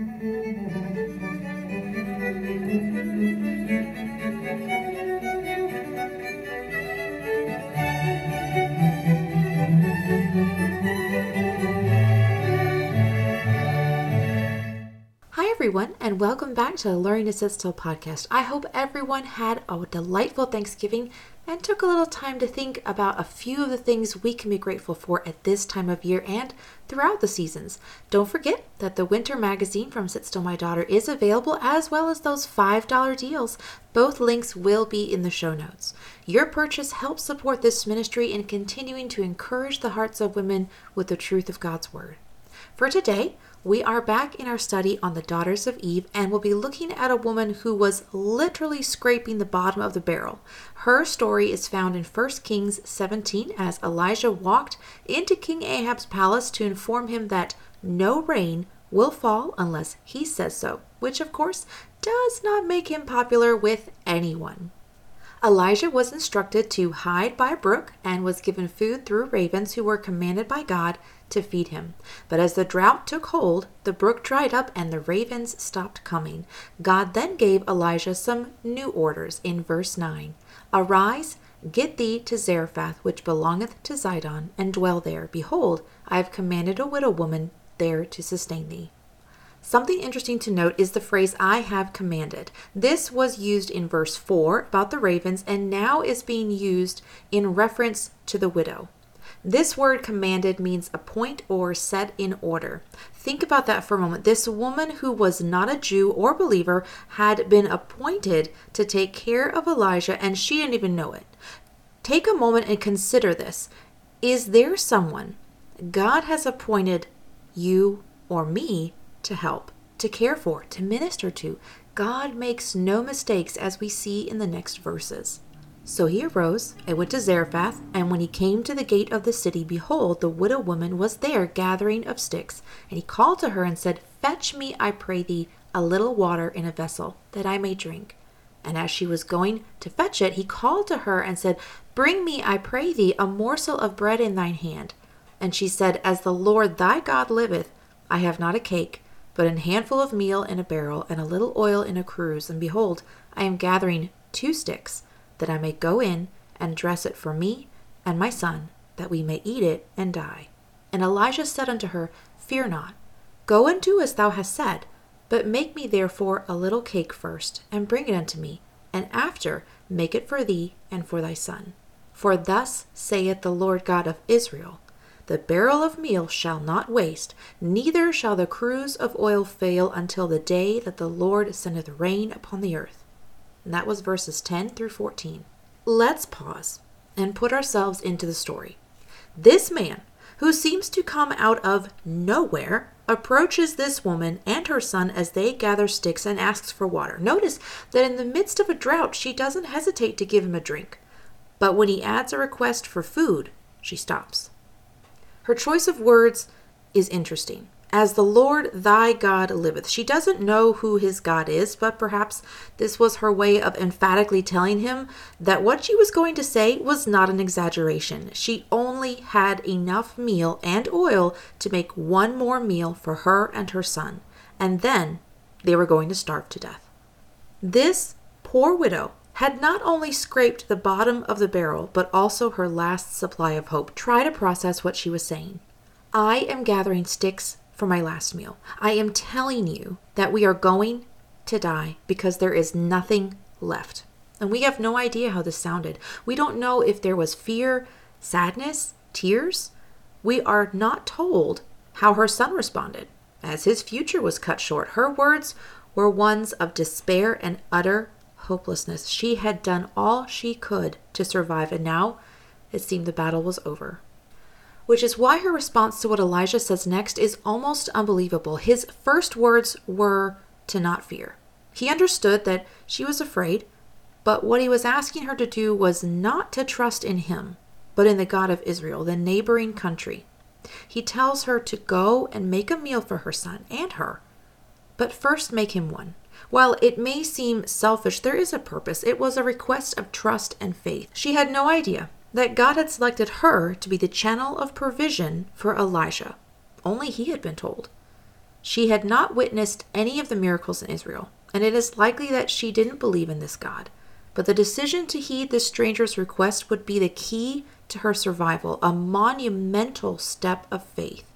everyone, welcome back to the Learning to Sit Still podcast. I hope everyone had a delightful Thanksgiving and took a little time to think about a few of the things we can be grateful for at this time of year and throughout the seasons. Don't forget that the winter magazine from Sit Still My Daughter is available as well as those $5 deals. Both links will be in the show notes. Your purchase helps support this ministry in continuing to encourage the hearts of women with the truth of God's Word. For today, we are back in our study on the daughters of Eve and we'll be looking at a woman who was literally scraping the bottom of the barrel. Her story is found in 1 Kings 17 as Elijah walked into King Ahab's palace to inform him that no rain will fall unless he says so, which of course does not make him popular with anyone. Elijah was instructed to hide by a brook and was given food through ravens who were commanded by God to feed him. But as the drought took hold, the brook dried up and the ravens stopped coming. God then gave Elijah some new orders in verse 9 Arise, get thee to Zarephath, which belongeth to Zidon, and dwell there. Behold, I have commanded a widow woman there to sustain thee. Something interesting to note is the phrase I have commanded. This was used in verse 4 about the ravens and now is being used in reference to the widow. This word commanded means appoint or set in order. Think about that for a moment. This woman who was not a Jew or believer had been appointed to take care of Elijah and she didn't even know it. Take a moment and consider this. Is there someone God has appointed you or me to help, to care for, to minister to? God makes no mistakes as we see in the next verses. So he arose and went to Zarephath, and when he came to the gate of the city, behold, the widow woman was there gathering of sticks. And he called to her and said, Fetch me, I pray thee, a little water in a vessel, that I may drink. And as she was going to fetch it, he called to her and said, Bring me, I pray thee, a morsel of bread in thine hand. And she said, As the Lord thy God liveth, I have not a cake, but an handful of meal in a barrel, and a little oil in a cruse. And behold, I am gathering two sticks that I may go in and dress it for me and my son, that we may eat it and die. And Elijah said unto her, Fear not, go and do as thou hast said, but make me therefore a little cake first, and bring it unto me, and after make it for thee and for thy son. For thus saith the Lord God of Israel The barrel of meal shall not waste, neither shall the cruse of oil fail until the day that the Lord sendeth rain upon the earth. And that was verses 10 through 14. Let's pause and put ourselves into the story. This man, who seems to come out of nowhere, approaches this woman and her son as they gather sticks and asks for water. Notice that in the midst of a drought, she doesn't hesitate to give him a drink. But when he adds a request for food, she stops. Her choice of words is interesting as the Lord thy God liveth. She doesn't know who his God is, but perhaps this was her way of emphatically telling him that what she was going to say was not an exaggeration. She only had enough meal and oil to make one more meal for her and her son, and then they were going to starve to death. This poor widow had not only scraped the bottom of the barrel, but also her last supply of hope. Try to process what she was saying. I am gathering sticks for my last meal. I am telling you that we are going to die because there is nothing left. And we have no idea how this sounded. We don't know if there was fear, sadness, tears. We are not told how her son responded as his future was cut short. Her words were ones of despair and utter hopelessness. She had done all she could to survive, and now it seemed the battle was over which is why her response to what Elijah says next is almost unbelievable. His first words were to not fear. He understood that she was afraid, but what he was asking her to do was not to trust in him, but in the God of Israel, the neighboring country. He tells her to go and make a meal for her son and her, but first make him one. While it may seem selfish, there is a purpose. It was a request of trust and faith. She had no idea that God had selected her to be the channel of provision for Elijah. Only he had been told. She had not witnessed any of the miracles in Israel, and it is likely that she didn't believe in this God. But the decision to heed this stranger's request would be the key to her survival, a monumental step of faith.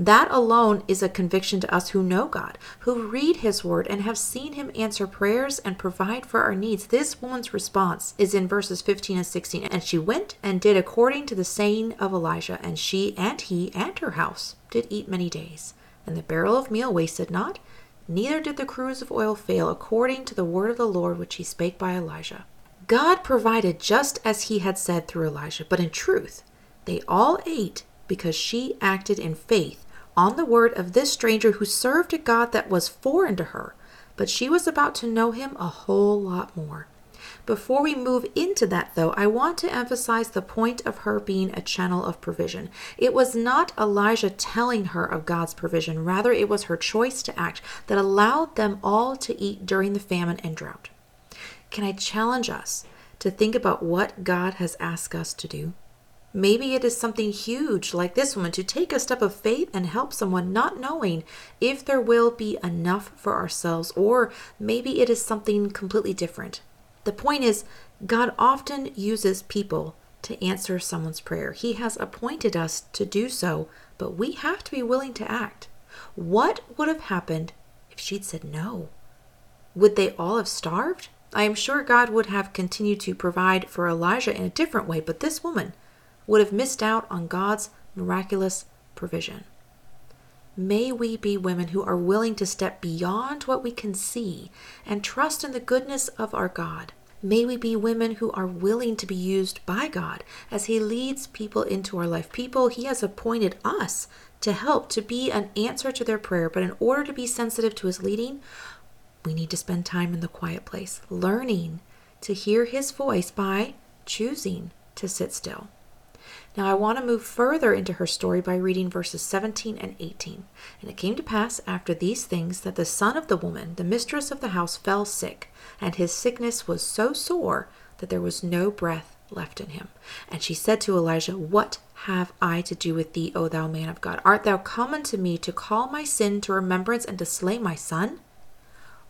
That alone is a conviction to us who know God, who read His Word, and have seen Him answer prayers and provide for our needs. This woman's response is in verses 15 and 16. And she went and did according to the saying of Elijah, and she and he and her house did eat many days. And the barrel of meal wasted not, neither did the cruse of oil fail, according to the word of the Lord which he spake by Elijah. God provided just as he had said through Elijah, but in truth, they all ate because she acted in faith on the word of this stranger who served a God that was foreign to her, but she was about to know him a whole lot more. Before we move into that, though, I want to emphasize the point of her being a channel of provision. It was not Elijah telling her of God's provision, rather, it was her choice to act that allowed them all to eat during the famine and drought. Can I challenge us to think about what God has asked us to do? Maybe it is something huge like this woman to take a step of faith and help someone, not knowing if there will be enough for ourselves, or maybe it is something completely different. The point is, God often uses people to answer someone's prayer. He has appointed us to do so, but we have to be willing to act. What would have happened if she'd said no? Would they all have starved? I am sure God would have continued to provide for Elijah in a different way, but this woman, would have missed out on God's miraculous provision. May we be women who are willing to step beyond what we can see and trust in the goodness of our God. May we be women who are willing to be used by God as He leads people into our life, people He has appointed us to help to be an answer to their prayer. But in order to be sensitive to His leading, we need to spend time in the quiet place, learning to hear His voice by choosing to sit still. Now I want to move further into her story by reading verses 17 and 18. And it came to pass after these things that the son of the woman, the mistress of the house, fell sick, and his sickness was so sore that there was no breath left in him. And she said to Elijah, What have I to do with thee, O thou man of God? Art thou come unto me to call my sin to remembrance and to slay my son?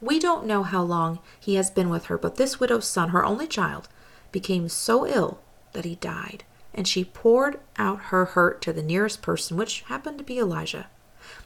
We don't know how long he has been with her, but this widow's son, her only child, became so ill that he died and she poured out her hurt to the nearest person, which happened to be Elijah.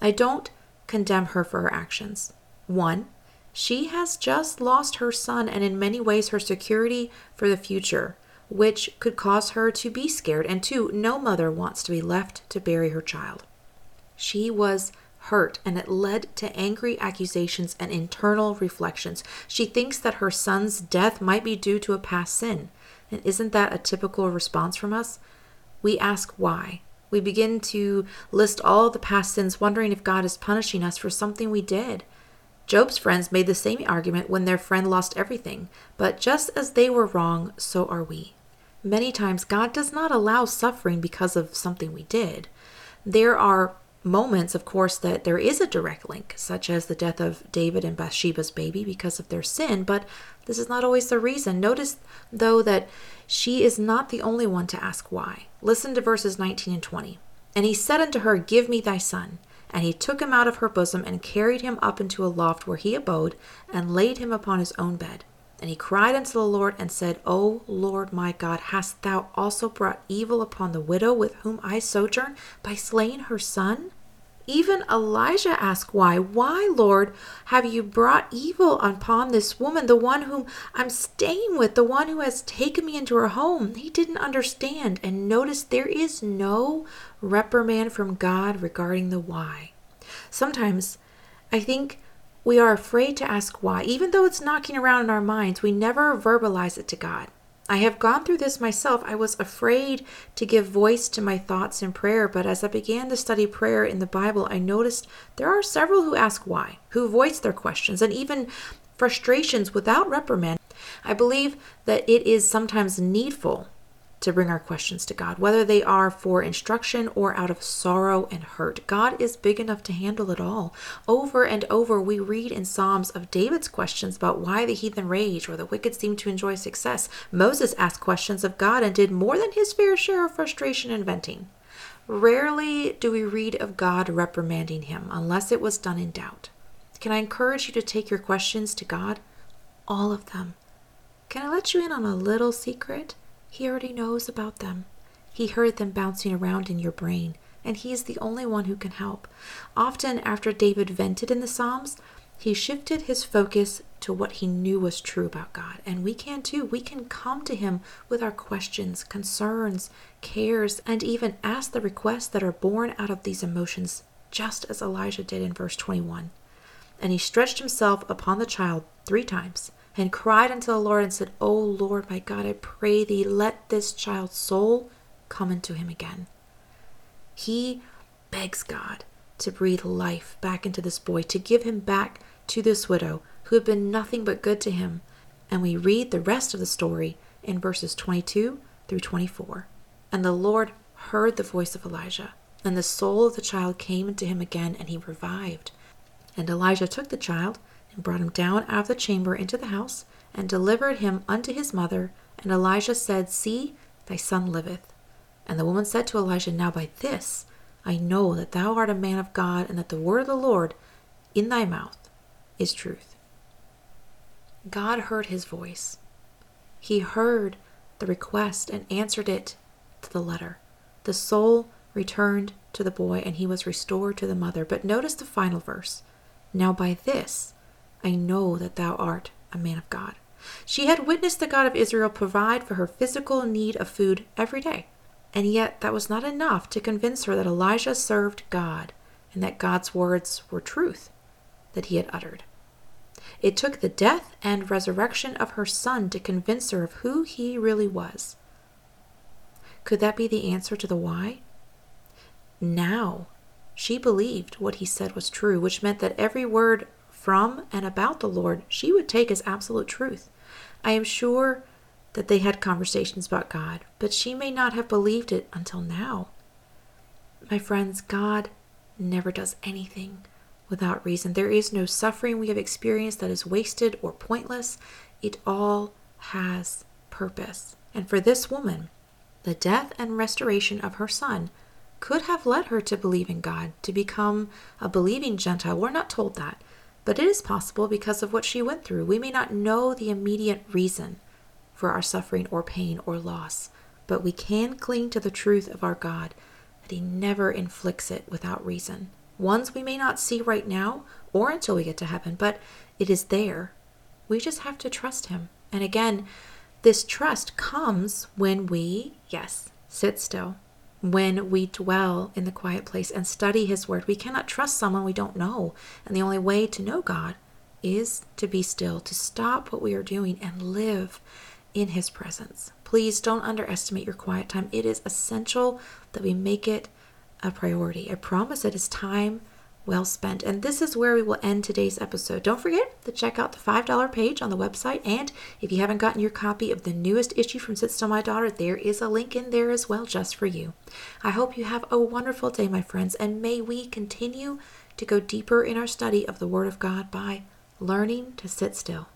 I don't condemn her for her actions. One, she has just lost her son and in many ways her security for the future, which could cause her to be scared. And two, no mother wants to be left to bury her child. She was hurt and it led to angry accusations and internal reflections. She thinks that her son's death might be due to a past sin. And isn't that a typical response from us? We ask why. We begin to list all the past sins, wondering if God is punishing us for something we did. Job's friends made the same argument when their friend lost everything, but just as they were wrong, so are we. Many times, God does not allow suffering because of something we did. There are moments, of course, that there is a direct link, such as the death of David and Bathsheba's baby because of their sin, but this is not always the reason. Notice, though, that she is not the only one to ask why. Listen to verses 19 and 20. And he said unto her, Give me thy son. And he took him out of her bosom and carried him up into a loft where he abode, and laid him upon his own bed. And he cried unto the Lord and said, O Lord my God, hast thou also brought evil upon the widow with whom I sojourn by slaying her son? Even Elijah asked why. Why, Lord, have you brought evil upon this woman, the one whom I'm staying with, the one who has taken me into her home? He didn't understand. And notice there is no reprimand from God regarding the why. Sometimes I think we are afraid to ask why. Even though it's knocking around in our minds, we never verbalize it to God. I have gone through this myself. I was afraid to give voice to my thoughts in prayer, but as I began to study prayer in the Bible, I noticed there are several who ask why, who voice their questions, and even frustrations without reprimand. I believe that it is sometimes needful to bring our questions to God, whether they are for instruction or out of sorrow and hurt. God is big enough to handle it all. Over and over, we read in Psalms of David's questions about why the heathen rage or the wicked seem to enjoy success. Moses asked questions of God and did more than his fair share of frustration and venting. Rarely do we read of God reprimanding him unless it was done in doubt. Can I encourage you to take your questions to God? All of them. Can I let you in on a little secret? He already knows about them. He heard them bouncing around in your brain, and He is the only one who can help. Often, after David vented in the Psalms, he shifted his focus to what he knew was true about God. And we can too. We can come to him with our questions, concerns, cares, and even ask the requests that are born out of these emotions, just as Elijah did in verse 21. And he stretched himself upon the child three times and cried unto the Lord and said, O Lord my God, I pray thee, let this child's soul come into him again. He begs God to breathe life back into this boy, to give him back to this widow who had been nothing but good to him. And we read the rest of the story in verses 22 through 24. And the Lord heard the voice of Elijah, and the soul of the child came into him again, and he revived. And Elijah took the child and brought him down out of the chamber into the house, and delivered him unto his mother. And Elijah said, See, thy son liveth. And the woman said to Elijah, Now by this I know that thou art a man of God, and that the word of the Lord in thy mouth is truth. God heard his voice. He heard the request and answered it to the letter. The soul returned to the boy and he was restored to the mother. But notice the final verse. Now by this I know that thou art a man of God. She had witnessed the God of Israel provide for her physical need of food every day. And yet that was not enough to convince her that Elijah served God and that God's words were truth that he had uttered. It took the death and resurrection of her son to convince her of who he really was. Could that be the answer to the why? Now, she believed what he said was true, which meant that every word from and about the Lord she would take as absolute truth. I am sure that they had conversations about God, but she may not have believed it until now. My friends, God never does anything without reason. There is no suffering we have experienced that is wasted or pointless. It all has purpose. And for this woman, the death and restoration of her son could have led her to believe in God, to become a believing Gentile. We're not told that, but it is possible because of what she went through. We may not know the immediate reason for our suffering or pain or loss, but we can cling to the truth of our God that He never inflicts it without reason ones we may not see right now or until we get to heaven, but it is there. We just have to trust Him. And again, this trust comes when we, yes, sit still, when we dwell in the quiet place and study His Word. We cannot trust someone we don't know. And the only way to know God is to be still, to stop what we are doing and live in His presence. Please don't underestimate your quiet time. It is essential that we make it a priority. I promise it is time well spent. And this is where we will end today's episode. Don't forget to check out the $5 page on the website. And if you haven't gotten your copy of the newest issue from Sit Still My Daughter, there is a link in there as well just for you. I hope you have a wonderful day, my friends, and may we continue to go deeper in our study of the Word of God by learning to sit still.